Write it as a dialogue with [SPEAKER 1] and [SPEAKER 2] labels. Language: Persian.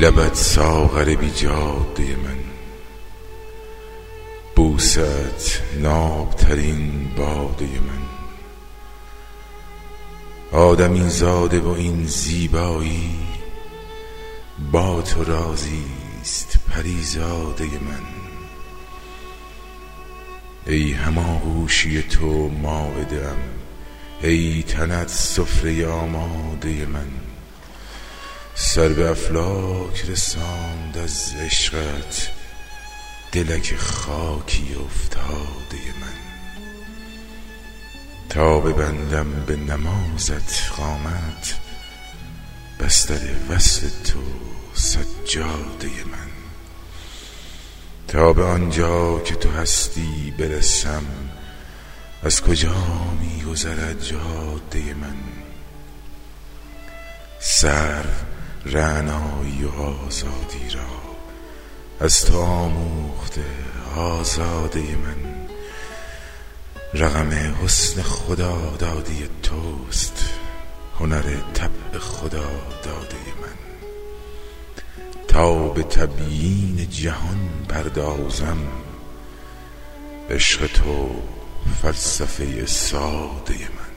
[SPEAKER 1] لبت ساغر بی جاده من. بوست نابترین باده من. آدمی زاده و این زیبایی با تو رازیست پریزاده من. ای هماغوشی تو مایده ام ای تنت سفره آماده من. سر به افلاک رساند از عشقت دلک خاکی افتاده من. تا ببندم به نمازت قامت بستر وصل تو سجاده من. تا به آنجا که تو هستی برسم از کجا می گذرد جاده من؟ سرو رعنایی و آزادی را از تو آموخته آزاده من. رقم حسن خدا دادی توست هنر طبع خدا داده من. تا به تبیین جهان پردازم عشق تو فلسفه ساده من.